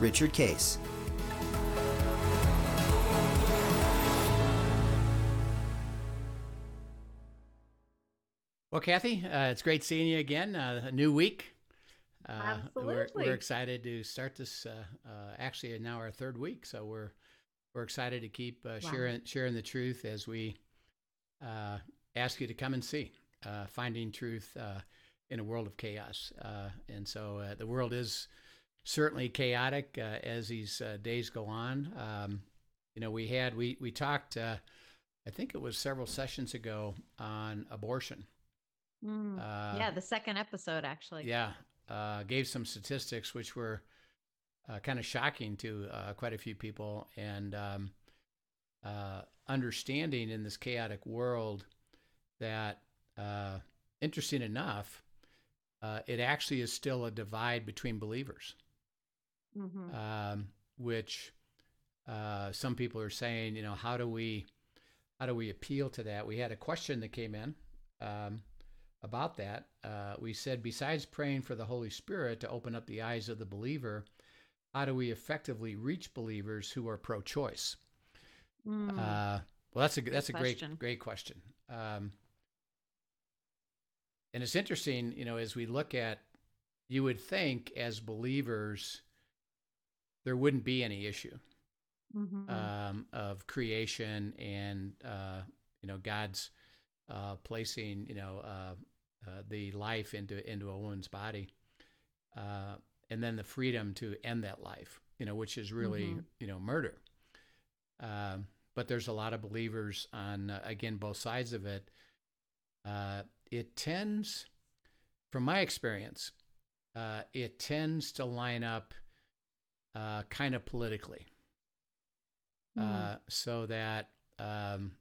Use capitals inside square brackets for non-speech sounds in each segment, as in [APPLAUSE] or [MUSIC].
Richard Case. Well, Kathy, uh, it's great seeing you again. Uh, a new week. Uh, Absolutely. We're, we're, excited to start this. Uh, uh, actually, now our third week, so we're we're excited to keep uh, wow. sharing sharing the truth as we ask you to come and see, finding truth in a world of chaos. and so the world is certainly chaotic uh, as these uh, days go on. Um, you know, we had we we talked. Uh, I think it was several sessions ago on abortion. Mm, yeah, the second episode actually. Yeah, uh, gave some statistics which were uh, kind of shocking to uh, quite a few people, and um, understanding in this chaotic world that, interesting enough, it actually is still a divide between believers mm-hmm. um, which uh, some people are saying, you know, how do we how do we appeal to that? We had a question that came in um, about that. Uh, we said, besides praying for the Holy Spirit to open up the eyes of the believer, how do we effectively reach believers who are pro-choice? Mm. Uh, well, that's a that's a great great question. Um, and it's interesting, you know, as we look at, you would think as believers, there wouldn't be any issue mm-hmm. um, of creation and uh, you know God's uh, placing you know uh, uh the life into into a woman's body, uh, and then the freedom to end that life, you know, which is really mm-hmm. you know murder. Um, but there's a lot of believers on uh, again both sides of it. it tends, from my experience, it tends to line up uh, kind of politically, mm. uh, so that um,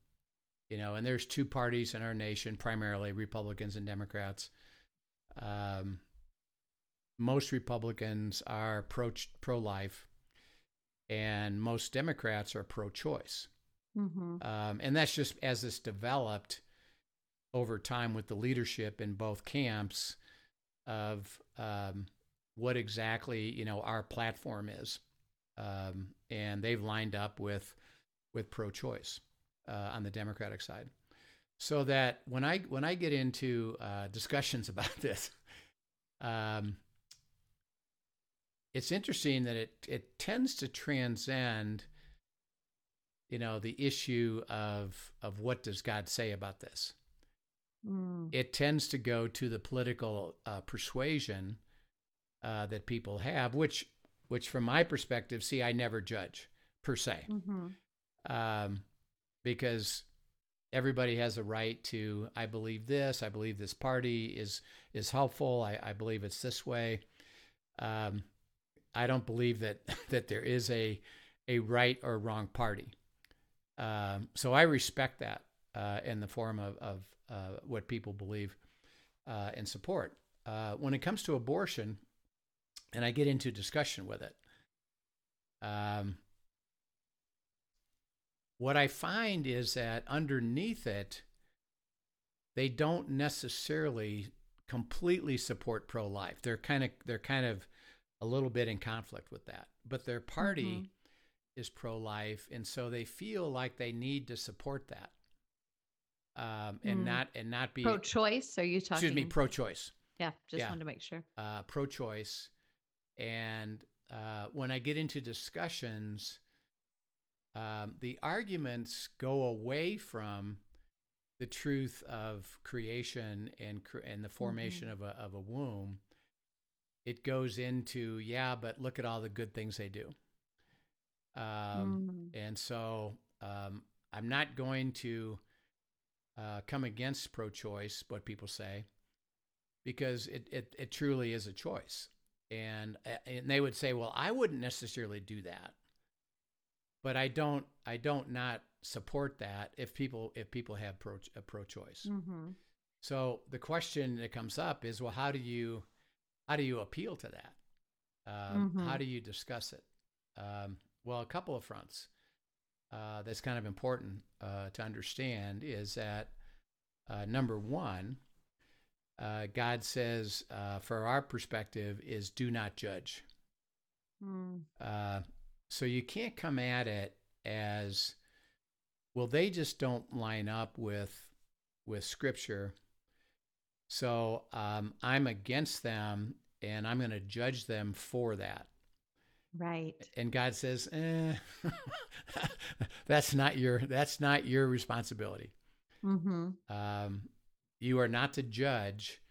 you know, and there's two parties in our nation, primarily Republicans and Democrats. Um, most Republicans are pro pro life, and most Democrats are pro choice. Mm-hmm. Um, and that's just as this developed over time with the leadership in both camps of um, what exactly you know our platform is, um, and they've lined up with with pro-choice uh, on the Democratic side, so that when I when I get into uh, discussions [LAUGHS] about this, um, it's interesting that it it tends to transcend you know the issue of of what does God say about this. Mm. It tends to go to the political uh, persuasion uh, that people have, which which from my perspective, see, I never judge per se, mm-hmm. um, because everybody has a right to. I believe this. I believe this party is is helpful. I, I believe it's this way. Um, I don't believe that [LAUGHS] that there is a a right or wrong party. Um, so I respect that uh, in the form of, of uh, what people believe uh, and support. Uh, when it comes to abortion, and I get into discussion with it. Um, what I find is that underneath it, they don't necessarily completely support pro-life. They're kind of they're kind of a little bit in conflict with that, but their party mm-hmm. is pro-life, and so they feel like they need to support that, um, and mm. not and not be pro-choice. Are you talking? Excuse me, pro-choice. Yeah, just yeah. wanted to make sure. Uh, pro-choice, and uh, when I get into discussions, um, the arguments go away from the truth of creation and and the formation mm-hmm. of a of a womb. It goes into yeah, but look at all the good things they do. Um, mm. And so um, I'm not going to uh, come against pro-choice, what people say, because it, it, it truly is a choice. And and they would say, "Well, I wouldn't necessarily do that." But I don't I don't not support that if people if people have pro pro choice. Mm-hmm. So the question that comes up is, well, how do you how do you appeal to that? Um, mm-hmm. How do you discuss it? Um, well, a couple of fronts uh, that's kind of important uh, to understand is that uh, number one, uh, God says, uh, for our perspective, is do not judge. Mm. so you can't come at it as, well, they just don't line up with with Scripture. So um, I'm against them, and I'm going to judge them for that. Right. And God says, eh, [LAUGHS] "That's not your that's not your responsibility. Mm-hmm. Um, you are not to judge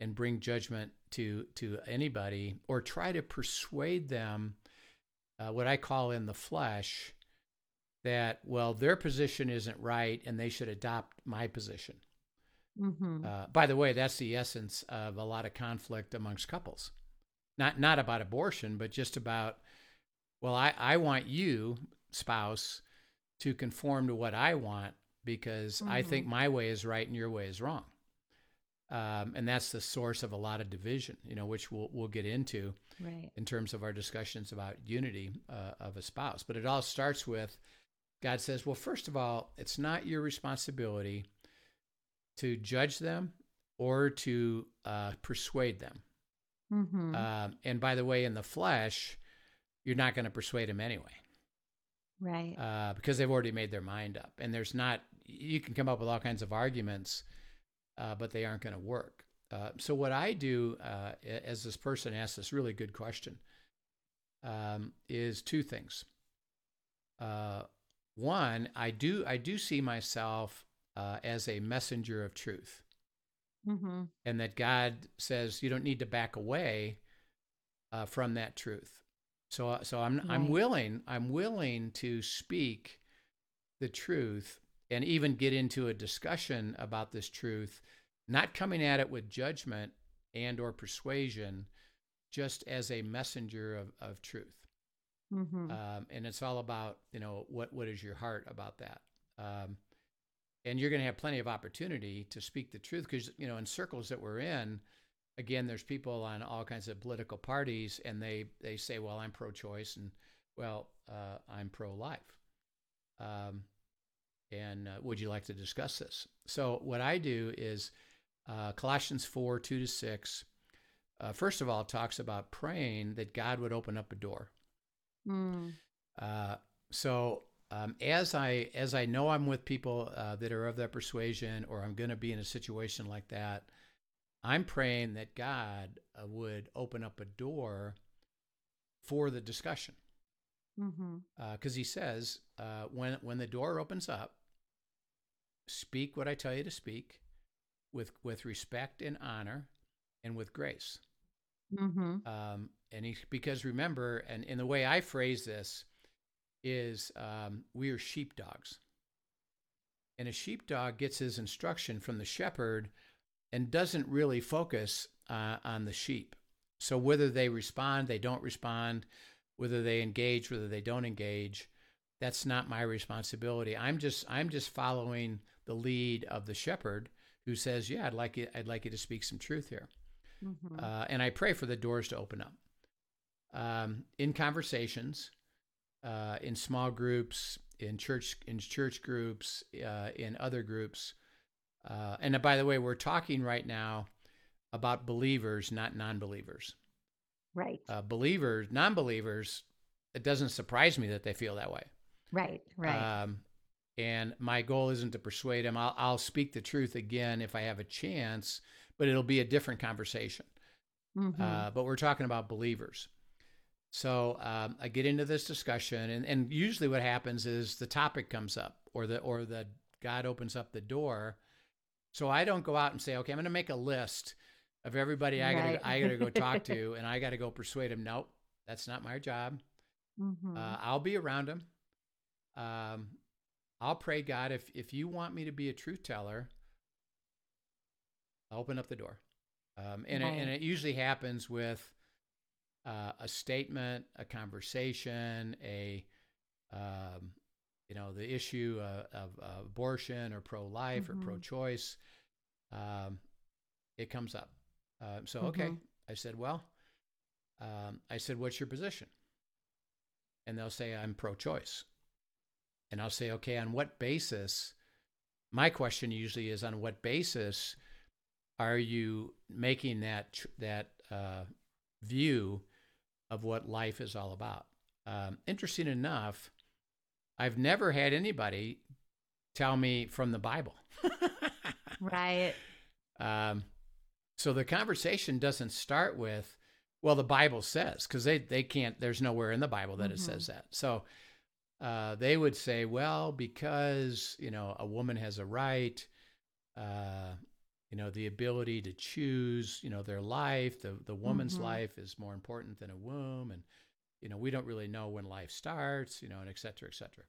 and bring judgment to to anybody or try to persuade them uh, what I call in the flesh that well their position isn't right and they should adopt my position. Mm-hmm. Uh, by the way, that's the essence of a lot of conflict amongst couples. Not not about abortion, but just about well, I, I want you, spouse, to conform to what I want because mm-hmm. I think mm-hmm. my way is right and your way is wrong. Um, and that's the source of a lot of division, you know, which we'll we'll get into right. in terms of our discussions about unity uh, of a spouse. But it all starts with God says, well, first of all, it's not your responsibility to judge them or to uh, persuade them. Mm-hmm. Um, and by the way, in the flesh, you're not going to persuade them anyway, right? Uh, because they've already made their mind up, and there's not. You can come up with all kinds of arguments uh, but they aren't going to work. Uh, so what I do, uh, as this person asked this really good question, um, is two things. Uh, one, I do I do see myself uh, as a messenger of truth, mm-hmm. and that God says you don't need to back away uh, from that truth. So so I'm right. I'm willing I'm willing to speak the truth and even get into a discussion about this truth, not coming at it with judgment and or persuasion, just as a messenger of, of truth. Mm-hmm. Um, and it's all about, you know, what, what is your heart about that? Um, and you're going to have plenty of opportunity to speak the truth because, you know, in circles that we're in, again, there's people on all kinds of political parties and they, they say, well, I'm pro choice and, well, uh, I'm pro life. Um, and uh, would you like to discuss this? So, what I do is uh, Colossians 4 2 to 6. Uh, first of all, talks about praying that God would open up a door. Mm. so, um, as I as I know I'm with people uh, that are of that persuasion, or I'm going to be in a situation like that, I'm praying that God uh, would open up a door for the discussion because mm-hmm. uh, he says uh, when when the door opens up, speak what I tell you to speak, with with respect and honor, and with grace. Mm-hmm. Um, and he, because remember, and in the way I phrase this is, um, we are sheepdogs, and a sheepdog gets his instruction from the shepherd and doesn't really focus uh, on the sheep. So whether they respond, they don't respond, whether they engage, whether they don't engage, that's not my responsibility. I'm just I'm just following the lead of the shepherd who says, "Yeah, I'd like you I'd like you to speak some truth here," mm-hmm. uh, and I pray for the doors to open up um, in conversations, uh, in small groups, in church in church groups, uh, in other groups. Uh, and by the way, we're talking right now about believers, not non-believers. Right. Uh, believers, non-believers. It doesn't surprise me that they feel that way. Right, right. Um, and my goal isn't to persuade him. I'll, I'll speak the truth again if I have a chance, but it'll be a different conversation. Mm-hmm. Uh, but we're talking about believers. So um, I get into this discussion, and, and usually what happens is the topic comes up, or the or the God opens up the door. So I don't go out and say, okay, I'm going to make a list of everybody I right. gotta I gotta go talk to, and I gotta go persuade him. Nope, that's not my job. Mm-hmm. Uh, I'll be around him. Um, I'll pray, God, if if you want me to be a truth teller, I'll open up the door. Um, and right. it, and it usually happens with uh, a statement, a conversation, a um, you know the issue of, of abortion or pro-life mm-hmm. or pro-choice, um, it comes up. Uh, so mm-hmm. okay, I said, well, um, I said, what's your position? And they'll say, I'm pro-choice. And I'll say, okay, on what basis? My question usually is, on what basis are you making that that uh, view of what life is all about? Um, interesting enough, I've never had anybody tell me from the Bible. right. [LAUGHS] Um, so the conversation doesn't start with, well, the Bible says, because they, they can't, there's nowhere in the Bible that mm-hmm. it says that. So uh, they would say, well, because, you know, a woman has a right, uh, you know, the ability to choose, you know, their life, the, the woman's mm-hmm. life is more important than a womb. And, you know, we don't really know when life starts, you know, and et cetera, et cetera.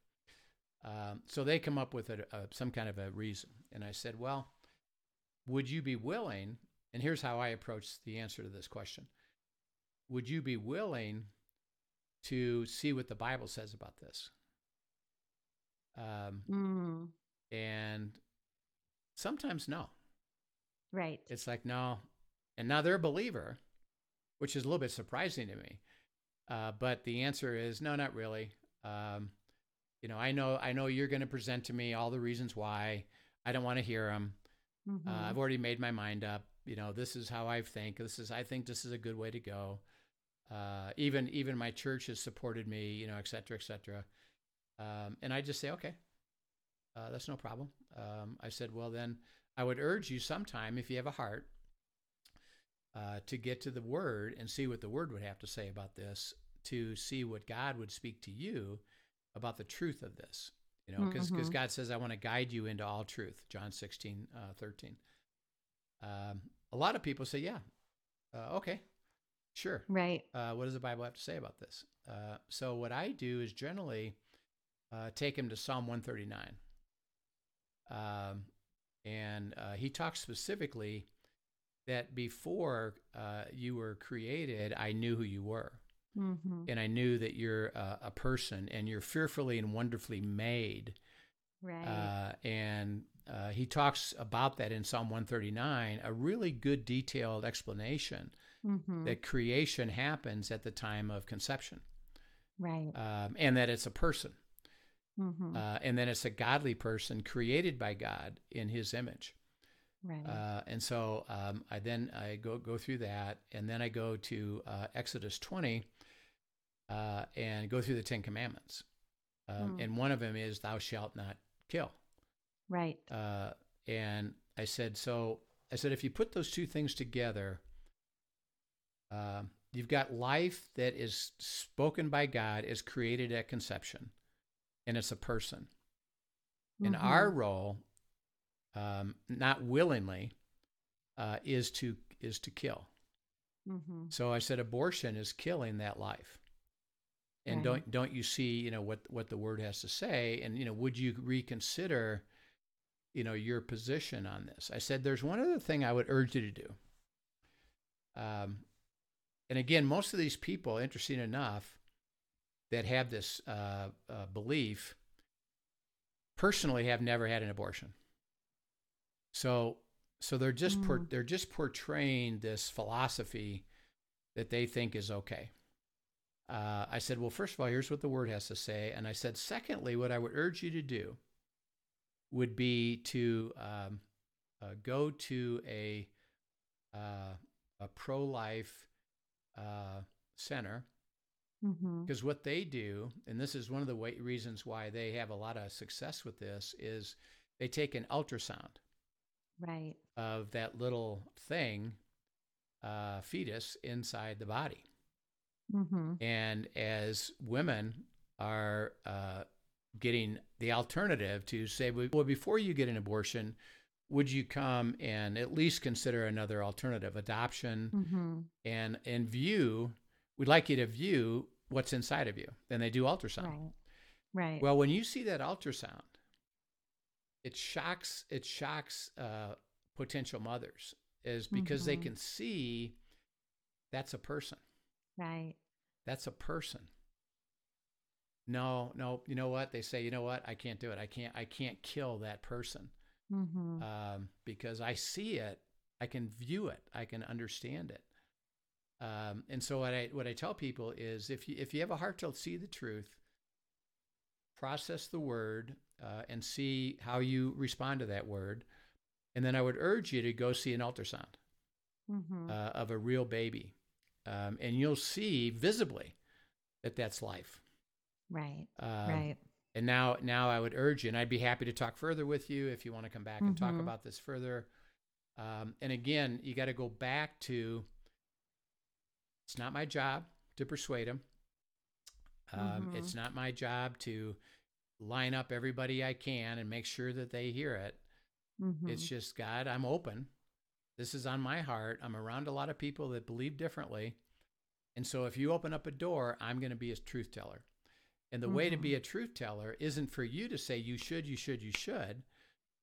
Um, so they come up with a, a, some kind of a reason. And I said, well, would you be willing? And here's how I approach the answer to this question Would you be willing to see what the Bible says about this? Um, mm. And sometimes no. Right. It's like, no. And now they're a believer, which is a little bit surprising to me. Uh, but the answer is no, not really. Um, you know, I know, I know you're going to present to me all the reasons why. I don't want to hear them. Mm-hmm. Uh, I've already made my mind up. You know, this is how I think. This is, I think, this is a good way to go. Uh, even, even my church has supported me. You know, et cetera, et cetera. Um, and I just say, okay, uh, that's no problem. Um, I said, well, then I would urge you sometime, if you have a heart, uh, to get to the Word and see what the Word would have to say about this, to see what God would speak to you about the truth of this. You know, because mm-hmm. God says, I want to guide you into all truth, John 16, uh, 13. Um, a lot of people say, yeah, uh, okay, sure. Right. Uh, what does the Bible have to say about this? Uh, so, what I do is generally uh, take him to Psalm 139. Um, and uh, he talks specifically that before uh, you were created, I knew who you were. Mm-hmm. And I knew that you're uh, a person and you're fearfully and wonderfully made. Right. Uh, and uh, he talks about that in Psalm 139, a really good detailed explanation mm-hmm. that creation happens at the time of conception. Right. Um, and that it's a person. Mm-hmm. Uh, and then it's a godly person created by God in His image. Right. Uh, and so um, I then I go go through that, and then I go to uh, Exodus 20 uh, and go through the Ten Commandments. Um, mm. And one of them is, "Thou shalt not kill." Right. Uh, and I said, so I said, if you put those two things together, um, you've got life that is spoken by God, is created at conception and it's a person. Mm-hmm. And our role, um, not willingly, uh, is to is to kill. Mm-hmm. So I said abortion is killing that life. And right. don't don't you see, you know, what what the word has to say? And you know, would you reconsider, you know, your position on this? I said there's one other thing I would urge you to do. Um, and again, most of these people, interesting enough, that have this uh, uh, belief personally have never had an abortion. So so they're just mm. por- they're just portraying this philosophy that they think is okay. Uh, I said, well, first of all, here's what the word has to say, and I said, secondly, what I would urge you to do would be to um, uh, go to a uh, a pro life uh, center. Because mm-hmm. what they do, and this is one of the way, reasons why they have a lot of success with this, is they take an ultrasound right of that little thing, uh, fetus inside the body. Mm-hmm. And as women are uh, getting the alternative to say, well, before you get an abortion, would you come and at least consider another alternative, adoption, mm-hmm. and and view we'd like you to view what's inside of you. Then they do ultrasound. Right. Right. Well, when you see that ultrasound, it shocks it shocks uh, potential mothers is because mm-hmm. they can see that's a person. Right. That's a person. No, no, you know what? They say, you know what? I can't do it. I can't, I can't kill that person mm-hmm. um, because I see it. I can view it. I can understand it. Um, and so what I what I tell people is if you if you have a heart to see the truth, process the word uh, and see how you respond to that word, and then I would urge you to go see an ultrasound mm-hmm. uh, of a real baby, um, and you'll see visibly that that's life. Right. Um, right. And now, now I would urge you, and I'd be happy to talk further with you if you want to come back and mm-hmm. talk about this further. Um, and again, you got to go back to it's not my job to persuade them. Um, mm-hmm. It's not my job to line up everybody I can and make sure that they hear it. Mm-hmm. It's just, God, I'm open. This is on my heart. I'm around a lot of people that believe differently. And so if you open up a door, I'm going to be a truth teller. And the mm-hmm. way to be mm-hmm. a truth teller isn't for you to say, you should, you should, you should.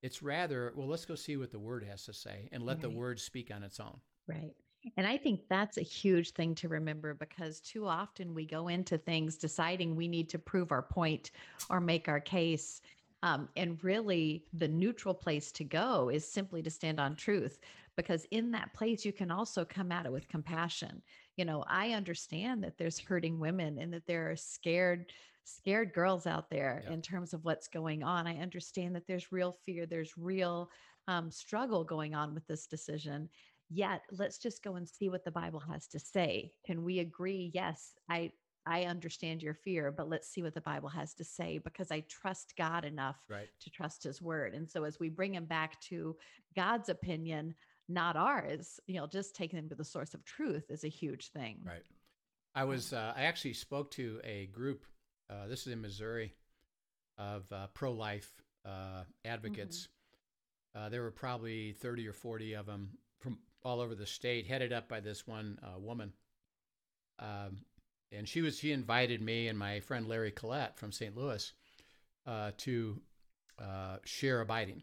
It's rather, well, let's go see what the word has to say and let right. the word speak on its own. Right. And I think that's a huge thing to remember because too often we go into things deciding we need to prove our point or make our case. Um, and really, the neutral place to go is simply to stand on truth because in that place, you can also come at it with compassion. You know, I understand that there's hurting women and that there are scared scared girls out there yeah. in terms of what's going on. I understand that there's real fear, there's real um, struggle going on with this decision. Yet, let's just go and see what the Bible has to say. Can we agree? Yes, I I understand your fear, but let's see what the Bible has to say because I trust God enough right. to trust his word. And so as we bring him back to God's opinion, not ours, you know, just taking them to the source of truth is a huge thing. Right. I was, uh, I actually spoke to a group, uh, this is in Missouri, of uh, pro life uh, advocates. Mm-hmm. Uh, there were probably 30 or 40 of them all over the state, headed up by this one uh, woman. Um, and she was she invited me and my friend Larry Collette from St. Louis uh, to uh, share abiding.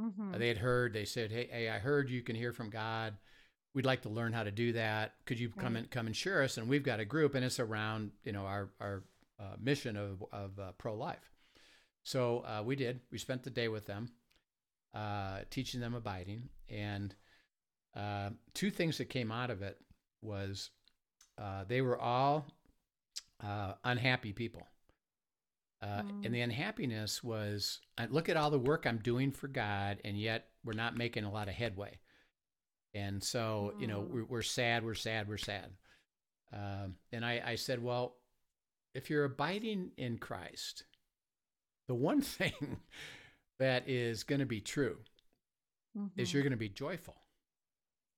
Mm-hmm. they had heard. They said, "Hey, hey, I heard you can hear from God. We'd like to learn how to do that. Could you come and come and share us?" And we've got a group, and it's around you know our our uh, mission of of uh, pro life. So uh, we did. We spent the day with them, uh, teaching them abiding, and uh, two things that came out of it was uh, they were all uh, unhappy people. Mm. And the unhappiness was I look at all the work I'm doing for God, and yet we're not making a lot of headway. And so, mm. you know, mm. we're, we're, sad, we're sad, we're sad. Um, and I, I said, well, if you're abiding in Christ, the one [LAUGHS] thing that is going to be true mm-hmm. is you're going to be joyful.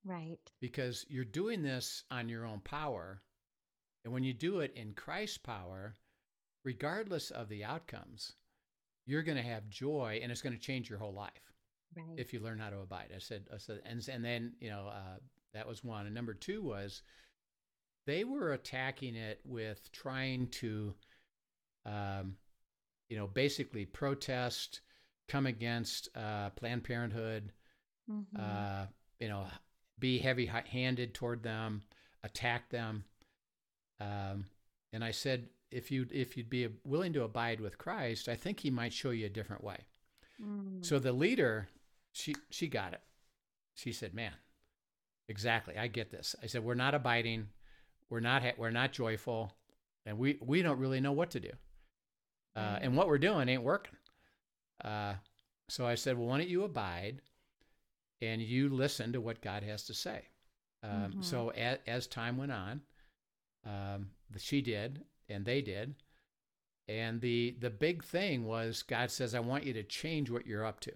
Right. Because you're doing this on your own power. And when you do it in Christ's power, regardless of the outcomes, you're going to have joy and it's going to change your whole life. Right. If you learn how to abide. I said, I said, and, and then, you know, uh, that was one. And number two was they were attacking it with trying to, um, you know, basically protest, come against uh, Planned Parenthood, mm-hmm. uh, you know, be heavy handed toward them, attack them. Um, and I said, if you if you'd be willing to abide with Christ, I think He might show you a different way. Mm. So the leader, she she got it. She said, "Man, exactly, I get this." I said, "We're not abiding, we're not we're not joyful, and we we don't really know what to do, uh, and what we're doing ain't working." Uh, so I said, "Well, why don't you abide?" And you listen to what God has to say. Um, mm-hmm. So as, as, time went on, um, she did, and they did, and the the big thing was God says, "I want you to change what you're up to.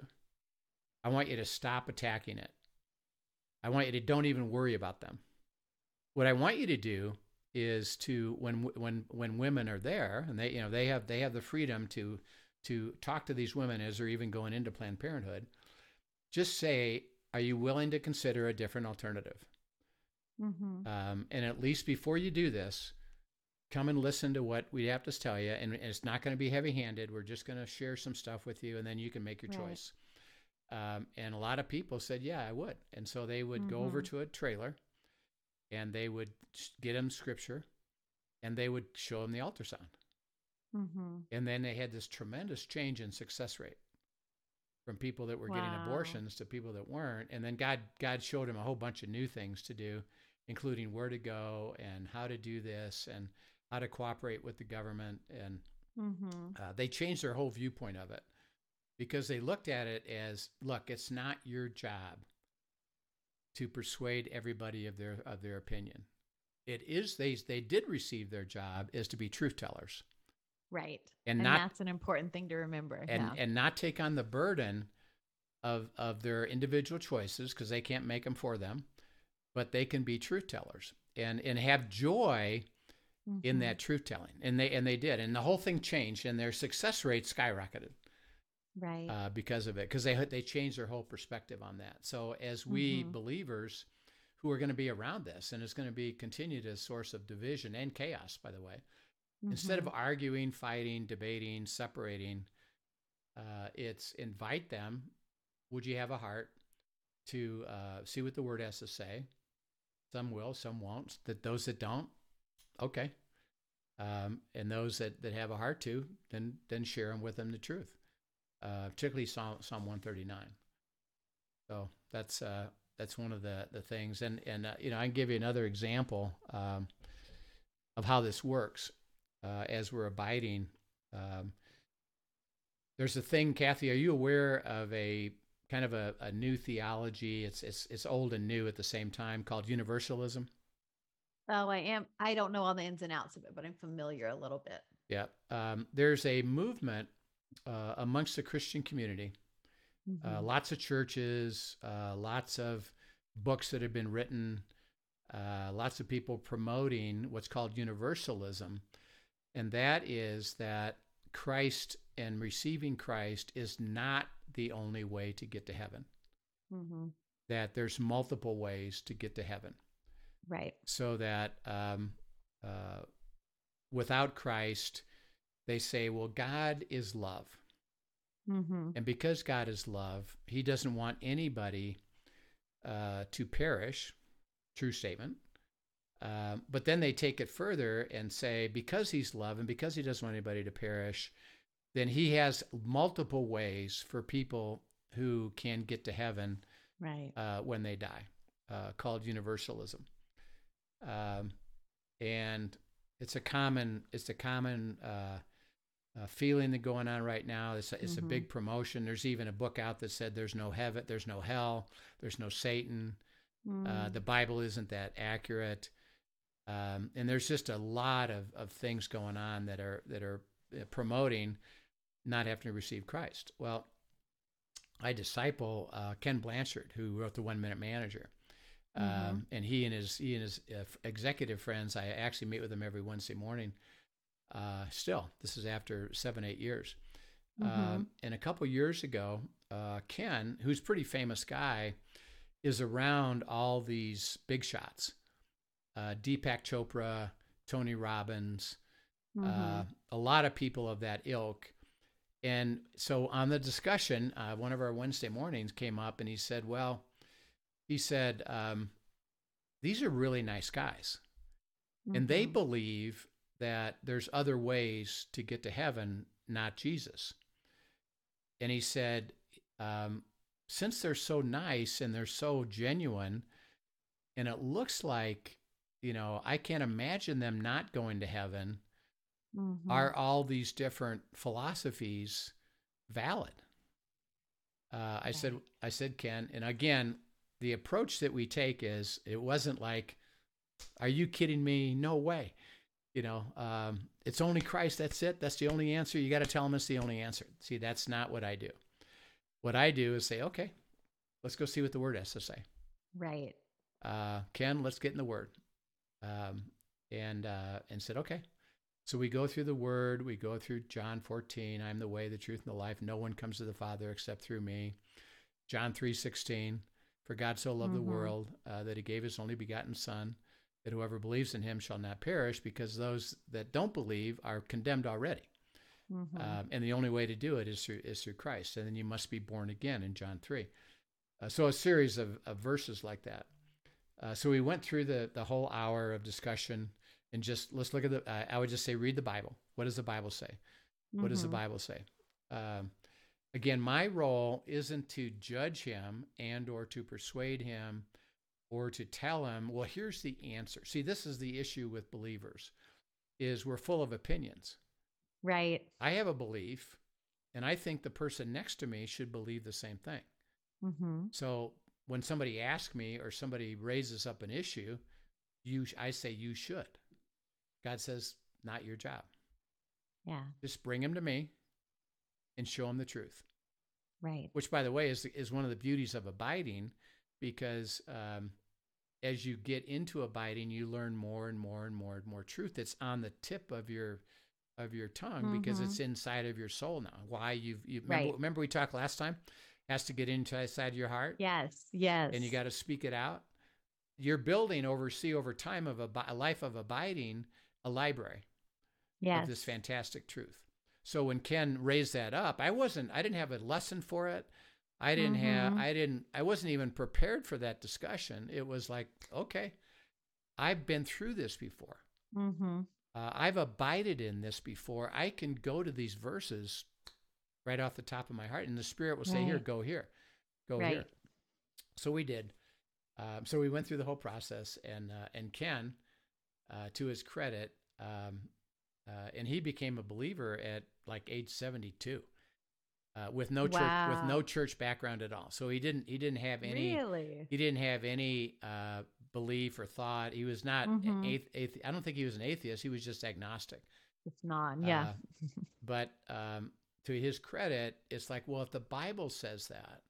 I want you to stop attacking it. I want you to don't even worry about them. What I want you to do is to when when when women are there and they you know they have they have the freedom to to talk to these women as they're even going into Planned Parenthood. Just say, are you willing to consider a different alternative? Mm-hmm. Um, and at least before you do this, come and listen to what we have to tell you. And, and it's not going to be heavy handed. We're just going to share some stuff with you, and then you can make your right. choice. Um, and a lot of people said, Yeah, I would. And so they would mm-hmm. go over mm-hmm. to a trailer and they would get them scripture and they would show them the ultrasound. Mm-hmm. And then they had this tremendous change in success rate from people that were wow. getting abortions to people that weren't. And then God, God showed him a whole bunch of new things to do, including where to go and how to do this and how to cooperate with the government. And mm-hmm. uh, they changed their whole viewpoint of it because they looked at it as, look, it's not your job to persuade everybody of their of their opinion. It is they they did receive their job is to be truth tellers. Right. And, and not, that's an important thing to remember. And yeah. and not take on the burden of of their individual choices because they can't make them for them, but they can be truth tellers and and have joy mm-hmm. in that truth telling. And they and they did. And the whole thing changed and their success rate skyrocketed right uh, because of it because they they changed their whole perspective on that so as we mm-hmm. believers who are going to be around this and it's going to be continued as source of division and chaos by the way mm-hmm. instead of mm-hmm. arguing fighting debating separating uh, it's invite them would you have a heart to uh, see what the word has to say some will some won't that those that don't okay um, and those that, that have a heart to then then share them with them the truth uh, particularly Psalm, Psalm 139. So that's uh, that's one of the the things, and and uh, you know I can give you another example um, of how this works uh, as we're abiding. Um, there's a thing, Kathy. Are you aware of a kind of a, a new theology? It's it's it's old and new at the same time called universalism. Oh, I am. I don't know all the ins and outs of it, but I'm familiar a little bit. Yeah. Um, there's a movement uh, amongst the Christian community. Uh, mm-hmm. Uh, lots of churches, uh, lots of books that have been written, uh, lots of people promoting what's called universalism. And that is that Christ and receiving Christ is not the only way to get to heaven. Mm-hmm. That there's multiple ways to get to heaven. Right. So that um, uh, without Christ, they say, well, God is love. Mm-hmm. And because God is love, he doesn't want anybody uh, to perish. True statement. Um, but then they take it further and say, because he's love and because he doesn't want anybody to perish, then he has multiple ways for people who can get to heaven right. uh, when they die, uh, called universalism. Um, and it's a common, it's a common uh, uh, feeling that going on right now. It's, a, it's mm-hmm. a big promotion. There's even a book out that said there's no heaven, there's no hell, there's no Satan. Mm. Uh, the Bible isn't that accurate. Um, and there's just a lot of, of things going on that are that are uh, promoting not having to receive Christ. Well, I disciple uh, Ken Blanchard, who wrote the One Minute Manager, mm-hmm. um, and he and his he and his uh, executive friends. I actually meet with them every Wednesday morning uh, still, this is after seven, eight years. Mm-hmm. Um, and a couple years ago, uh, Ken, who's a pretty famous guy, is around all these big shots uh, Deepak Chopra, Tony Robbins, uh, mm-hmm. a lot of people of that ilk. And so on the discussion, uh, one of our Wednesday mornings came up and he said, Well, he said, um, these are really nice guys. Mm-hmm. And they mm-hmm. believe that there's other ways to get to heaven, not Jesus. And he said, um, since they're so nice and they're so genuine, and it looks like, you know, I can't imagine them not going to heaven. Mm-hmm. Are all these different philosophies valid? Uh, I said, I said, Ken, and again, the approach that we take is it wasn't like, are you kidding me? No way you know, um, it's only Christ. That's it. That's the only answer. You got to tell them it's the only answer. See, that's not what I do. What I do is say, okay, let's go see what the word has to say. Right. Uh, Ken, let's get in the word. Um, and uh, and said, okay. So we go through the word. We go through John 14. I'm the way, the truth, and the life. No one comes to the Father except through me. John 3 16. For God so loved mm-hmm. the world uh, that he gave his only begotten Son that whoever believes in him shall not perish, because those that don't believe are condemned already. Mm-hmm. Um, and the only way to do it is through is through Christ, and then you must be born again in John three. Uh, so a series of, of verses like that. Uh, so we went through the the whole hour of discussion and just let's look at the. Uh, I would just say read the Bible. What does the Bible say? What mm-hmm. does the mm-hmm. Bible say? Um, again, my role isn't to judge him and or to persuade him or to tell him, well, here's the answer. See, this is the issue with believers is we're full of opinions. Right. I have a belief and I think the person next to me should believe the same thing. Mm-hmm. So when somebody asks me or somebody raises up an issue, you I say you should. God says not your job. Yeah. Just bring him to me and show him the truth. Right. Which, by the way, is is one of the beauties of abiding, because um, as you get into abiding, you learn more and more and more and more truth. It's on the tip of your of your tongue mm-hmm. because it's inside of your soul now. Why you've you remember, right. remember we talked last time? Has to get inside your heart. Yes. Yes. And you got to speak it out. You're building over see over time of a, a life of abiding a library. Yes. Of this fantastic truth. So when Ken raised that up, I wasn't, I didn't have a lesson for it. I didn't mm-hmm. have, I didn't, I wasn't even prepared for that discussion. It was like, okay, I've been through this before. Mm-hmm. Uh, I've abided in this before. I can go to these verses right off the top of my heart, and the Spirit will say, right. "Here, go here, go right. here." So we did. Um, so we went through the whole process, and uh, and Ken, uh, to his credit, um, uh, and he became a believer at like age 72 uh, with no wow. church with no church background at all so he didn't he didn't have any really? he didn't have any uh, belief or thought he was not mm-hmm. athe- athe- i don't think he was an atheist he was just agnostic it's not yeah uh, [LAUGHS] but um, to his credit it's like well if the bible says that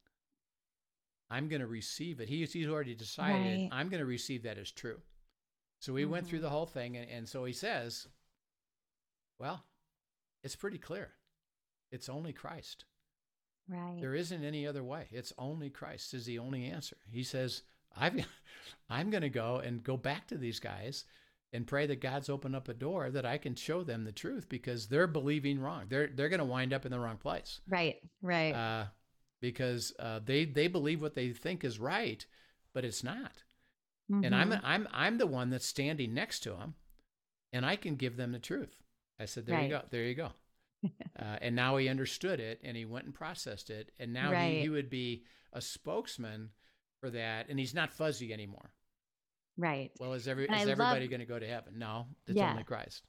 i'm going to receive it he's, he's already decided right. i'm going to receive that as true so we mm-hmm. went through mm-hmm. the whole thing and, and so he says well, it's pretty clear. It's only Christ. Right. There isn't any other way. It's only Christ is the only answer. He says, I've, [LAUGHS] I'm going to go and go back to these guys and pray that God's opened up a door that I can show them the truth because they're believing wrong. They're they're going to wind up in the wrong place. Right. Right. Uh, because uh, they they believe what they think is right, but it's not. Mm-hmm. And I'm mm-hmm. I'm I'm the one that's standing next to them, and I can give them the truth. I said, there right. you go. There you go. [LAUGHS] uh, and now he understood it and he went and processed it. And now right. he, he would be a spokesman for that. And he's not fuzzy anymore. Right. Well, is, every, is everybody love... going to go to heaven? No, it's yeah. only Christ.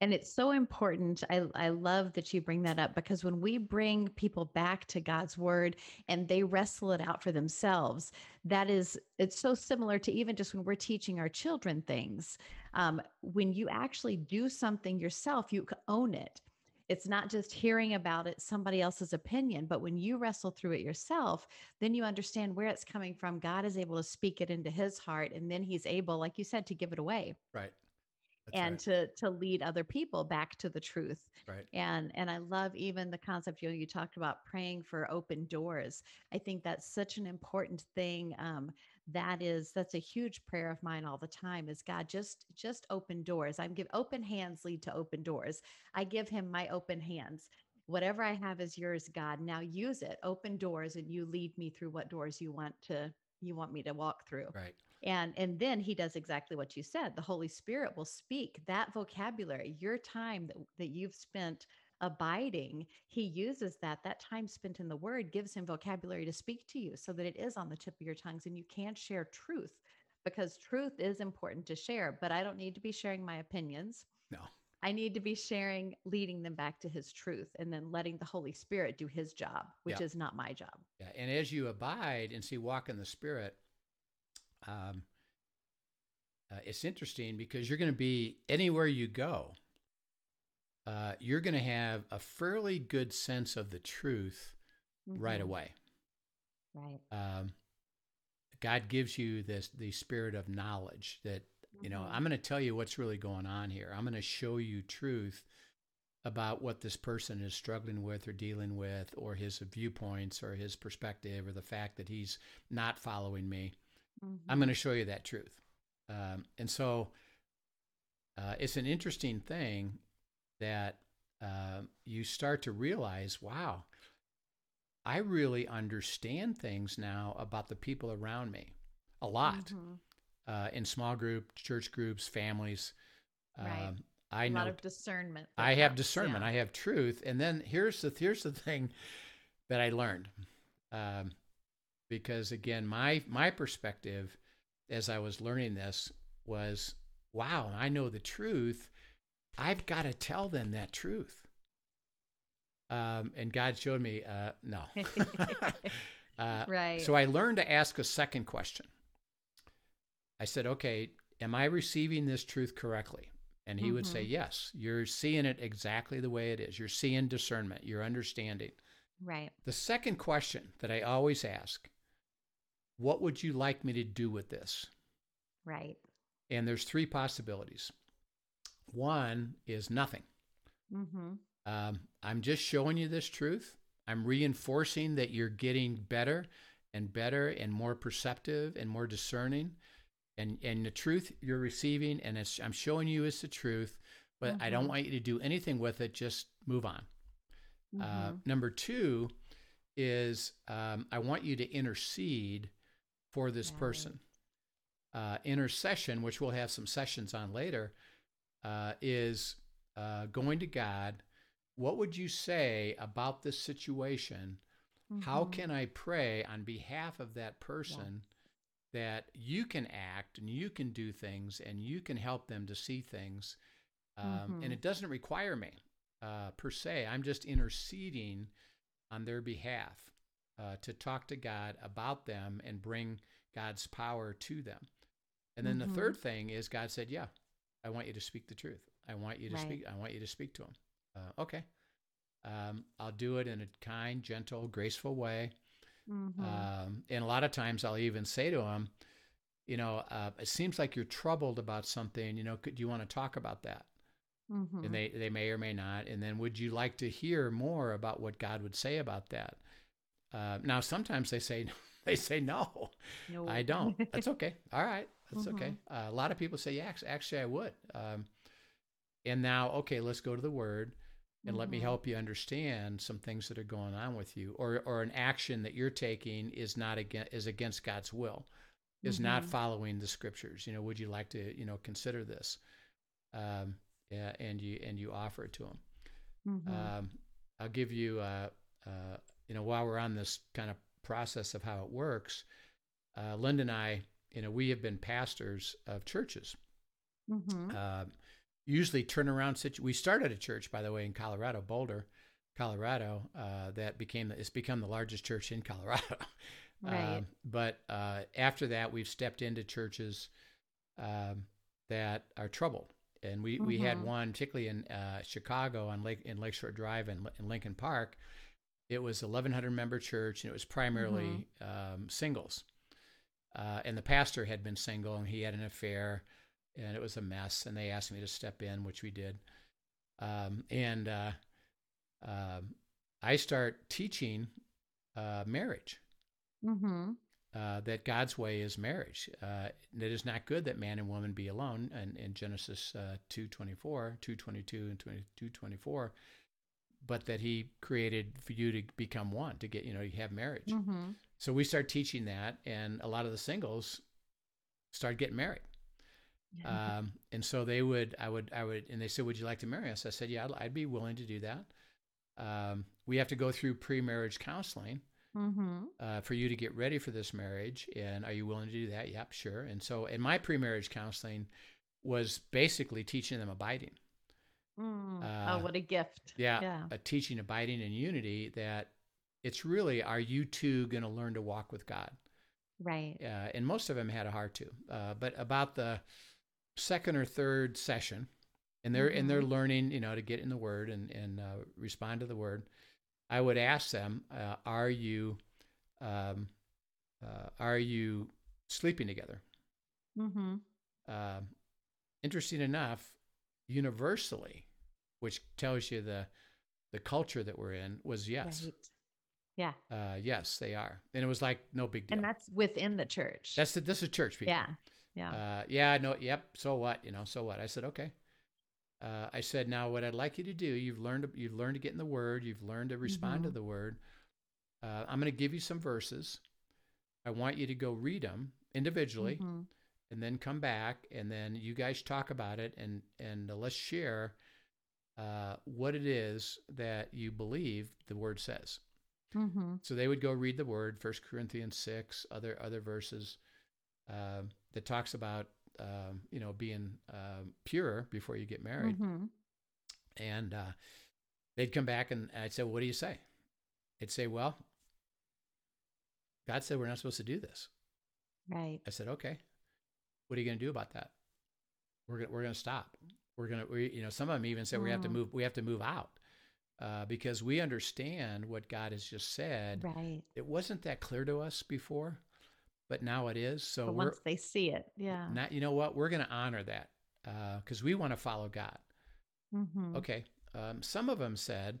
And it's so important. I, I love that you bring that up because when we bring people back to God's word and they wrestle it out for themselves, that is, it's so similar to even just when we're teaching our children things. Um, when you actually do something yourself, you own it. It's not just hearing about it, somebody else's opinion, but when you wrestle through it yourself, then you understand where it's coming from. God is able to speak it into his heart, and then he's able, like you said, to give it away. Right. That's and right. to to lead other people back to the truth. Right. And and i love even the concept you know, you talked about praying for open doors. I think that's such an important thing um, that is that's a huge prayer of mine all the time is god just just open doors. I'm give open hands lead to open doors. I give him my open hands. Whatever i have is yours god. Now use it. Open doors and you lead me through what doors you want to you want me to walk through. Right and and then he does exactly what you said the holy spirit will speak that vocabulary your time that, that you've spent abiding he uses that that time spent in the word gives him vocabulary to speak to you so that it is on the tip of your tongues and you can share truth because truth is important to share but i don't need to be sharing my opinions no I need to be sharing, leading them back to his truth, and then letting the Holy Spirit do his job, which yeah. is not my job. Yeah. And as you abide and see, walk in the Spirit, um, uh, it's interesting because you're going to be anywhere you go, uh, you're going to have a fairly good sense of the truth mm-hmm. right away. Right. Um, God gives you this the spirit of knowledge that you know mm-hmm. I'm going to tell you what's really going on here. I'm going to show you truth about what this person is struggling with or dealing with, or his viewpoints, or his perspective, or the fact that he's not following me. Mm-hmm. I'm going to show you that truth. Um, and so uh, it's an interesting thing that uh, you start to realize wow, I really understand things now about the people around me a lot. Mm-hmm. uh, in small group, church groups, families. Right. Um, I a know a lot of discernment. I have discernment. Yeah. I have truth. And then here's the here's the thing that I learned, um, because again, my my perspective as I was learning this was, wow, I know the truth. I've got to tell them that truth. Um, and God showed me, uh, no. [LAUGHS] uh, right. So I learned to ask a second question. I said, okay, am I receiving this truth correctly? And he mm-hmm. would say, mm-hmm. yes, you're seeing it exactly the way it is. You're seeing discernment, you're understanding. Right. The second question that I always ask, what would you like me to do with this? Right. And there's three possibilities. One is nothing. Mm-hmm. Um, I'm just showing you this truth. I'm reinforcing that you're getting better and better and more perceptive and more discerning. And, and the truth you're receiving, and I'm showing you is the truth, but mm-hmm. I don't mm-hmm. want you to do anything with it. Just move on. Uh, mm-hmm. Uh, number two is um, I want you to intercede for this person. Uh, intercession, which we'll have some sessions on later, uh, is uh, going to God what would you say about this situation? Mm-hmm. How can I pray on behalf of that person yeah. that you can act and you can do things and you can help them to see things? Um, mm-hmm. And it doesn't require me uh, per se. I'm just interceding on their behalf uh, to talk to God about them and bring God's power to them. And then mm-hmm. the third thing is God said, "Yeah, I want you to speak the truth. I want you to right. speak. I want you to speak to them." uh, okay, um, I'll do it in a kind, gentle, graceful way. Mm-hmm. Um, and a lot of times I'll even say to them, you know, uh, it seems like you're troubled about something. You know, could, do you want to talk about that? Mm-hmm. And they, they may or may not. And then would you like to hear more about what God would say about that? Uh, now, sometimes they say, [LAUGHS] they say no, no. I don't. That's okay. [LAUGHS] All right. That's mm-hmm. okay. Uh, a lot of people say, yeah, actually I would. Um, and now, okay, let's go to the word and mm-hmm. let me mm-hmm. help you understand some things that are going on with you or or an action that you're taking is not against is against God's will is mm-hmm. not following the scriptures you know would you like to you know consider this um, yeah, and you and you offer it to them mm-hmm. um, I'll give you uh, uh, you know while we're on this kind of process of how it works uh, Linda and I you know we have been pastors of churches mm-hmm. uh, usually turnaround situation. We started a church, by the way, in Colorado, Boulder, Colorado, uh, that became it's become the largest church in Colorado. [LAUGHS] Right. Um, but uh, after that, we've stepped into churches um, that are troubled, and we, mm-hmm. we had mm-hmm. one particularly in uh, Chicago on Lake in Lakeshore Drive in Lincoln Park. It was 1,100 member church, and it was primarily mm-hmm. um, singles. Uh, and the pastor had been single, and he had an affair and it was a mess. And they asked me to step in, which we did. Um, and uh, uh, I start teaching uh, marriage. Mm-hmm. Uh, that God's way is marriage. Uh, it is not good that man and woman be alone. And in Genesis uh, 2.24, 2.22 and 2.24, but that he created for you to become one, to get, you know, you have marriage. Mm-hmm. So we start teaching that, and a lot of the singles start getting married. Um, and so they would, I would, I would, and they said, "Would you like to marry us?" I said, "Yeah, I'd, I'd be willing to do that." Um, we have to go through pre-marriage counseling mm-hmm. uh, for you to get ready for this marriage. And are you willing to do that? Yep, sure. And so, in my pre-marriage counseling was basically teaching them abiding. Mm. Uh, oh, what a gift! Yeah, yeah. A teaching abiding in unity. That it's really, are you two going to learn to walk with God? Right. Uh, and most of them had a heart to. Uh, but about the second or third session, and they're mm-hmm. and they're mm-hmm. learning, you know, to get in the word and and uh, respond to the word. I would ask them, uh, "Are you, um, uh, are you sleeping together?" Mm-hmm. Um, interesting enough, universally, which tells you the the culture that we're in was yes. Right. Yeah. Uh, yes, they are, and it was like no big deal. And that's within the church. That's the, this is church people. Yeah. Yeah. Uh, yeah. No. Yep. So what? You know. So what? I said okay. Uh, I said now what I'd like you to do. You've learned. You've learned to get in the Word. You've learned to respond mm-hmm. to the Word. Uh, I'm going to give you some verses. I want you to go read them individually, mm-hmm. And then come back and then you guys talk about it and and uh, let's share uh, what it is that you believe the word says. Mm-hmm. So they would go read the word, First Corinthians six, other other verses uh, that talks about um, you know being um, pure before you get married, mm-hmm. and uh, they'd come back and I'd say, well, "What do you say?" They'd say, "Well, God said we're not supposed to do this." Right. I said, "Okay, what are you going to do about that?" We're gonna, we're going to stop. We're going to we, you know some of them even said we have to mm. move we have to move out. Uh, because we understand what God has just said. Right. It wasn't that clear to us before but now it is. So once they see it, yeah. Not, you know what? We're going to honor that because uh, we want to follow God. Mm-hmm. Okay. Um, some of them said,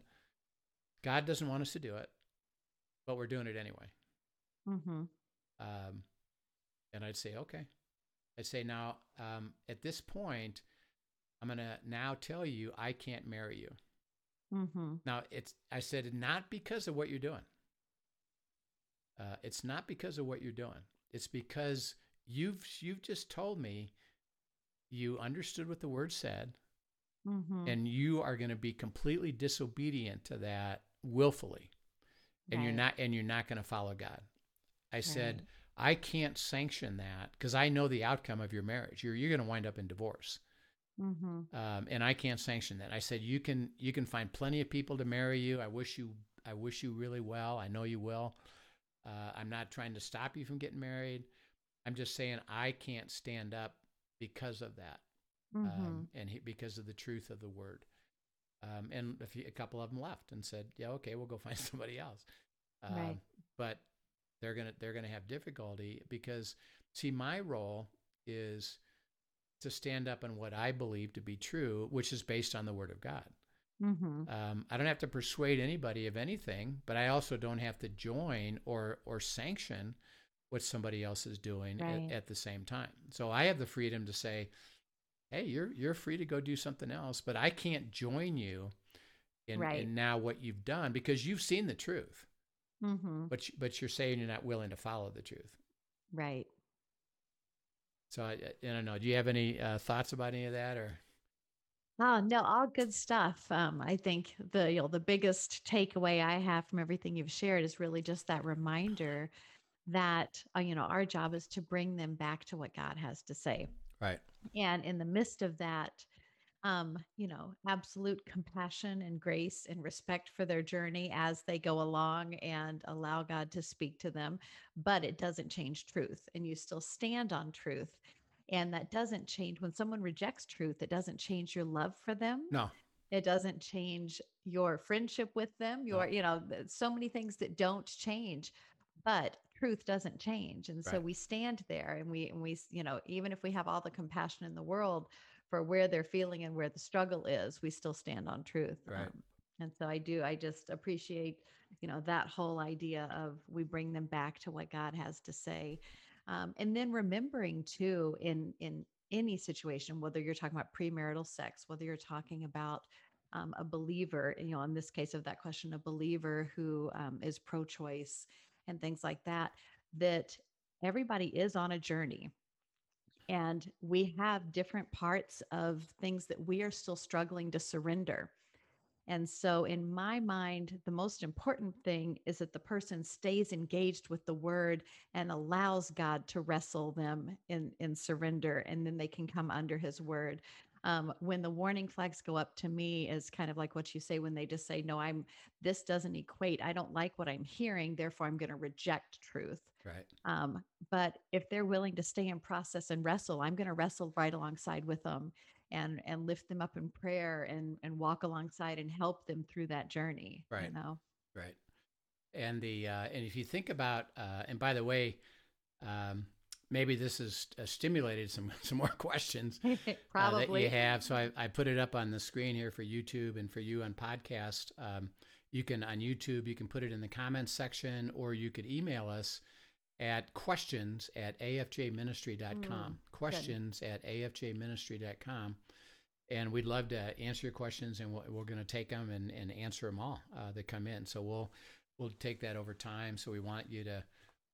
God doesn't want us to do it, but we're doing it anyway. Mm-hmm. Um, and I'd say, okay. I'd say, now, um, at this point, I'm going to now tell you I can't marry you. Mm-hmm. Now, it's, I said, not because of what you're doing. Uh, it's not because of what you're doing. It's because you've you've just told me you understood what the word said, mm-hmm. and you are going to be completely disobedient to that willfully, and right. you're not and you're not going to follow God. I right. said I can't sanction that because I know the outcome of your marriage. You're you're going to wind up in divorce. Mm-hmm. Um, and I can't sanction that. I said you can you can find plenty of people to marry you. I wish you I wish you really well. I know you will. Uh, I'm not trying to stop you from getting married. I'm just saying I can't stand up because of that, mm-hmm. um, and he, because of the truth of the word. Um, and a, few, a, couple of them left and said, "Yeah, okay, we'll go [LAUGHS] find somebody else." Um, right. But they're gonna they're gonna have difficulty because see, my role is to stand up on what I believe to be true, which is based on the Word of God. Mm-hmm. Um, I don't have to persuade anybody of anything, but I also don't have to join or or sanction what somebody else is doing right. at, at, the same time. So I have the freedom to say, "Hey, you're you're free to go do something else," but I can't join you in, right. in now what you've done because you've seen the truth. Mm-hmm. But but you're saying you're not willing to follow the truth. Right. So I, I don't know. Do you have any uh, thoughts about any of that, or? Oh no, all good stuff. Um, I think the you know the biggest takeaway I have from everything you've shared is really just that reminder that uh, you know our job is to bring them back to what God has to say. Right. And in the midst of that, um, you know, absolute compassion and grace and respect for their journey as they go along and allow God to speak to them. But it doesn't change truth, and you still stand on truth and that doesn't change when someone rejects truth it doesn't change your love for them no it doesn't change your friendship with them your no. you know so many things that don't change but truth doesn't change and right. so we stand there and we and we you know even if we have all the compassion in the world for where they're feeling and where the struggle is we still stand on truth right. um, and so i do i just appreciate you know that whole idea of we bring them back to what god has to say um, and then remembering too in in any situation whether you're talking about premarital sex whether you're talking about um, a believer you know in this case of that question a believer who um, is pro-choice and things like that that everybody is on a journey and we have different parts of things that we are still struggling to surrender and so, in my mind, the most important thing is that the person stays engaged with the word and allows God to wrestle them in, in surrender, and then they can come under his word. Um, when the warning flags go up to me is kind of like what you say when they just say, No, I'm this doesn't equate. I don't like what I'm hearing, therefore I'm going to reject truth. Right. Um, but if they're willing to stay in process and wrestle, I'm going to wrestle right alongside with them and and lift them up in prayer and and walk alongside and help them through that journey right. you know? Right. And the uh, and if you think about uh, and by the way um, maybe this has uh, stimulated some [LAUGHS] some more questions probably [LAUGHS] uh, that you have. So I, I put it up on the screen here for youtube and for you on podcast. Um, you can on youtube you can put it in the comments section or you could email us at questions at afjministry.com. Mm, questions good. at afjministry.com. And we'd love to answer your questions, and we're, we're going to take them and, and answer them all uh, that come in. So we'll we'll take that over time. So we want you to,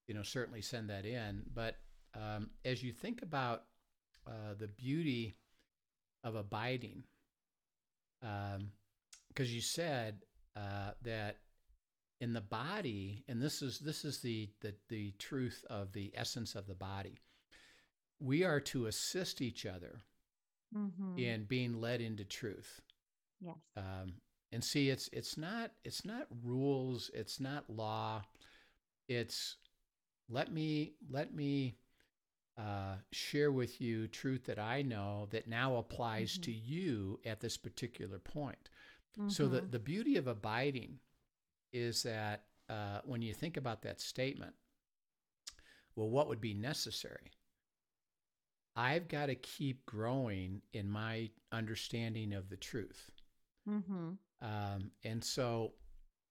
you know, certainly send that in. But um, as you think about uh, the beauty of abiding, because um, you said uh, that in the body, and this is this is the, the the truth of the essence of the body. We are to assist each other mm-hmm. in being led into truth. Yes. Um, and see, it's it's not it's not rules. It's not law. It's let me let me uh, share with you truth that I know that now applies mm-hmm. to you at this particular point. Mm-hmm. So the the beauty of abiding is that uh, when you think about that statement, well, what would be necessary? I've got to keep growing in my understanding of the truth. Mm-hmm. Um, and so,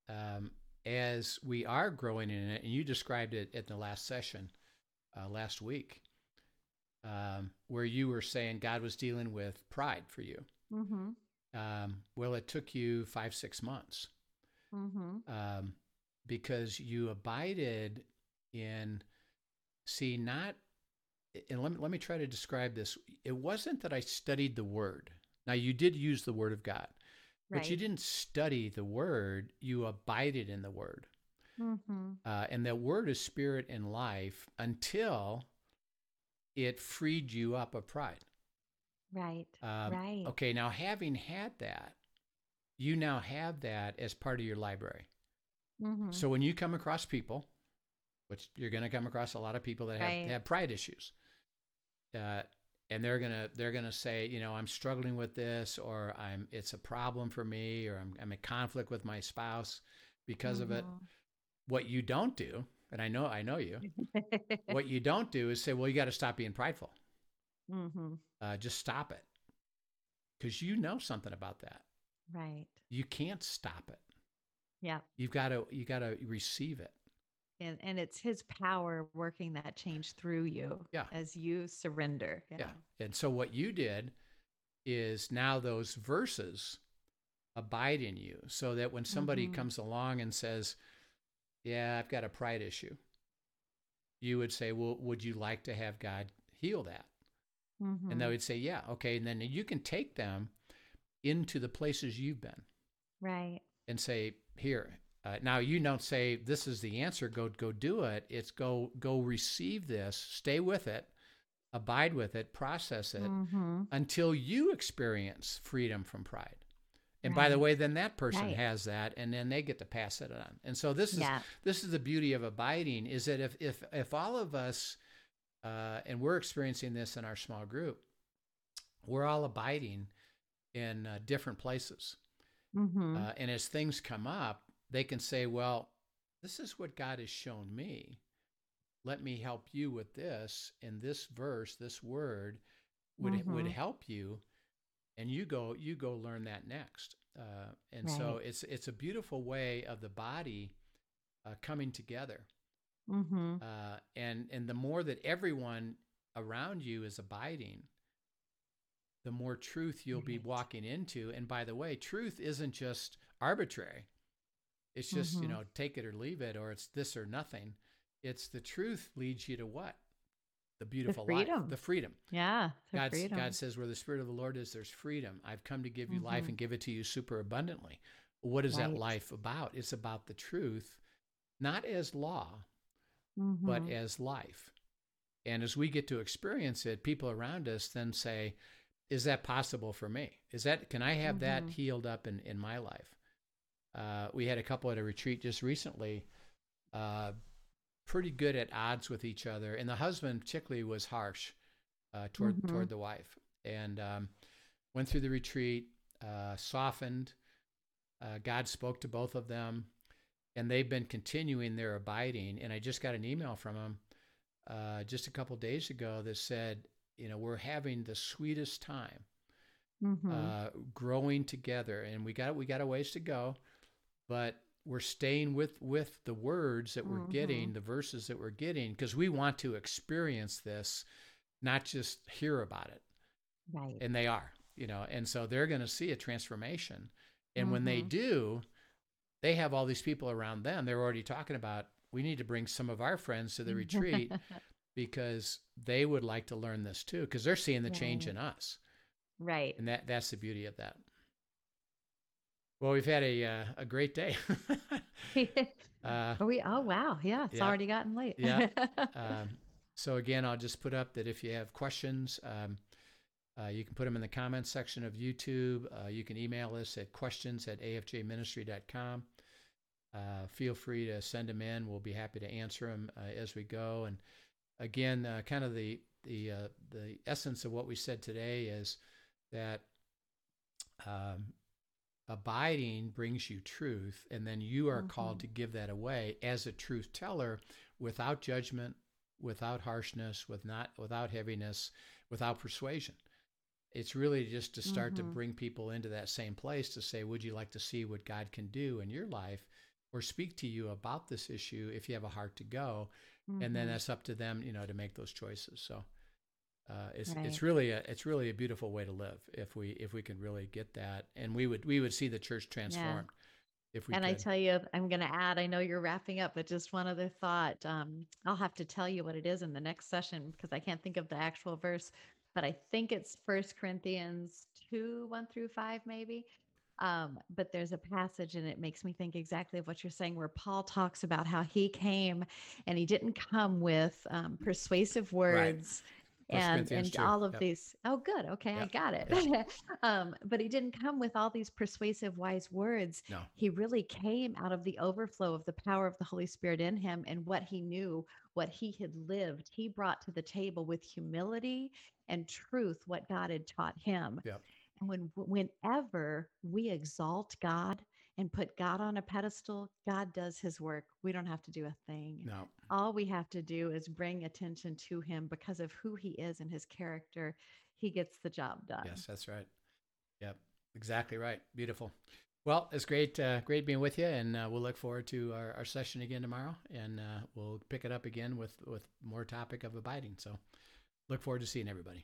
um, as we are growing in it, and you described it at the last session uh, last week, um, where you were saying God was dealing with pride for you. Mm-hmm. Um, well, it took you five, six months mm-hmm. um, because you abided in, see, not, and let me, let me try to describe this. It wasn't that I studied the word. Now, you did use the word of God, right. but you didn't study the word, you abided in the word. Mm-hmm. Uh, and that word is spirit and life until it freed you up of pride. Right. Um, right. Okay. Now, having had that, you now have that as part of your library. Mm-hmm. So when you come across people, which you're going to come across a lot of people that have, right. have pride issues, uh, and they're gonna they're gonna say, you know, I'm struggling with this, or I'm it's a problem for me, or I'm I'm in conflict with my spouse because mm-hmm. of it. Mm-hmm. What you don't do, and I know I know you, [LAUGHS] what you don't do is say, well, you got to stop being prideful. Mm-hmm. Uh, just stop it, because you know something about that. Right. You can't stop it. Yeah. You've got to you got to receive it. And and it's his power working that change through you yeah. as you surrender. Yeah. yeah. And so what you did is now those verses abide in you so that when somebody mm-hmm. comes along and says, "Yeah, I've got a pride issue." You would say, "Well, would you like to have God heal that?" Mm-hmm. And they would say, "Yeah, okay." And then you can take them into the places you've been. Right. And say, here, uh, now you don't say this is the answer. Go go do it. It's go go receive this. Stay with it. Abide with it. Process it mm-hmm. until you experience freedom from pride. And right. by the way, then that person right. has that, and then they get to pass it on. And so this is yeah. this is the beauty of abiding is that if if if all of us, uh, and we're experiencing this in our small group, we're all abiding in uh, different places. Mm-hmm. Uh, and as things come up, they can say, well, this is what God has shown me. Let me help you with this. And this verse, this word would, mm-hmm. would help you. And you go, you go learn that next. Uh, and right. so it's, it's a beautiful way of the body uh, coming together. Mm-hmm. Uh, and, and the more that everyone around you is abiding, the more truth you'll be walking into. And by the way, truth isn't just arbitrary. It's just, mm-hmm. you know, take it or leave it, or it's this or nothing. It's the truth leads you to what? The beautiful the freedom. life, the freedom. Yeah. God, God says, where the Spirit of the Lord is, there's freedom. I've come to give you mm-hmm. life and give it to you super abundantly. What is right. that life about? It's about the truth, not as law, mm-hmm. but as life. And as we get to experience it, people around us then say, is that possible for me? Is that can I have mm-hmm. that healed up in in my life? Uh, we had a couple at a retreat just recently, uh, pretty good at odds with each other, and the husband particularly was harsh uh, toward mm-hmm. toward the wife, and um, went through the retreat, uh, softened. Uh, God spoke to both of them, and they've been continuing their abiding. And I just got an email from him uh, just a couple days ago that said you know we're having the sweetest time mm-hmm. uh, growing together and we got we got a ways to go but we're staying with with the words that we're mm-hmm. getting the verses that we're getting because we want to experience this not just hear about it right and they are you know and so they're going to see a transformation and mm-hmm. when they mm-hmm. do they have all these people around them they're already talking about we need to bring some of our friends to the [LAUGHS] retreat because they would like to learn this too because they're seeing the right. change in us. Right. And that that's the beauty of that. Well, we've had a uh, a great day. [LAUGHS] [LAUGHS] uh, Are we? Oh wow! Yeah, it's yeah, already gotten late. yeah. [LAUGHS] Um, so again, I'll just put up that if you have questions, um, uh, you can put them in the comments section of YouTube. Uh, you can email us at questions at afjministry.com. Uh, feel free to send them in. We'll be happy to answer them uh, as we go. And again, uh, kind of the the uh, the essence of what we said today is that um, abiding brings you truth, and then you are mm-hmm. called to give that away as a truth teller without judgment, without harshness, with not without heaviness, without persuasion. It's really just to start mm-hmm. to bring people into that same place to say, would you like to see what God can do in your life or speak to you about this issue if you have a heart to go? Mm-hmm. And then mm-hmm. that's up to them, you know, to make those choices. So uh, it's right. it's really a it's really a beautiful way to live if we if we can really get that, and we would we would see the church transformed. Yeah. If we and could. I tell you, I'm going to add. I know you're wrapping up, but just one other thought. Um, I'll have to tell you what it is in the next session because I can't think of the actual verse, but I think it's First Corinthians two one through five, maybe. Um, but there's a passage and it makes me think exactly of what you're saying, where Paul talks about how he came and he didn't come with um, persuasive words. Right and and all of yep. these oh good okay yep. i got it yep. [LAUGHS] um, but he didn't come with all these persuasive wise words no. he really came out of the overflow of the power of the holy spirit in him and what he knew what he had lived he brought to the table with humility and truth what god had taught him yep. And when whenever we exalt god and put God on a pedestal, God does his work. We don't have to do a thing. No. All we have to do is bring attention to him because of who he is and his character. He gets the job done. Yes, that's right. Yep, exactly right. Beautiful. Well, it's great, uh, great being with you, and uh, we'll look forward to our, our, session again tomorrow, and uh, we'll pick it up again with with more topic of abiding. So, look forward to seeing everybody.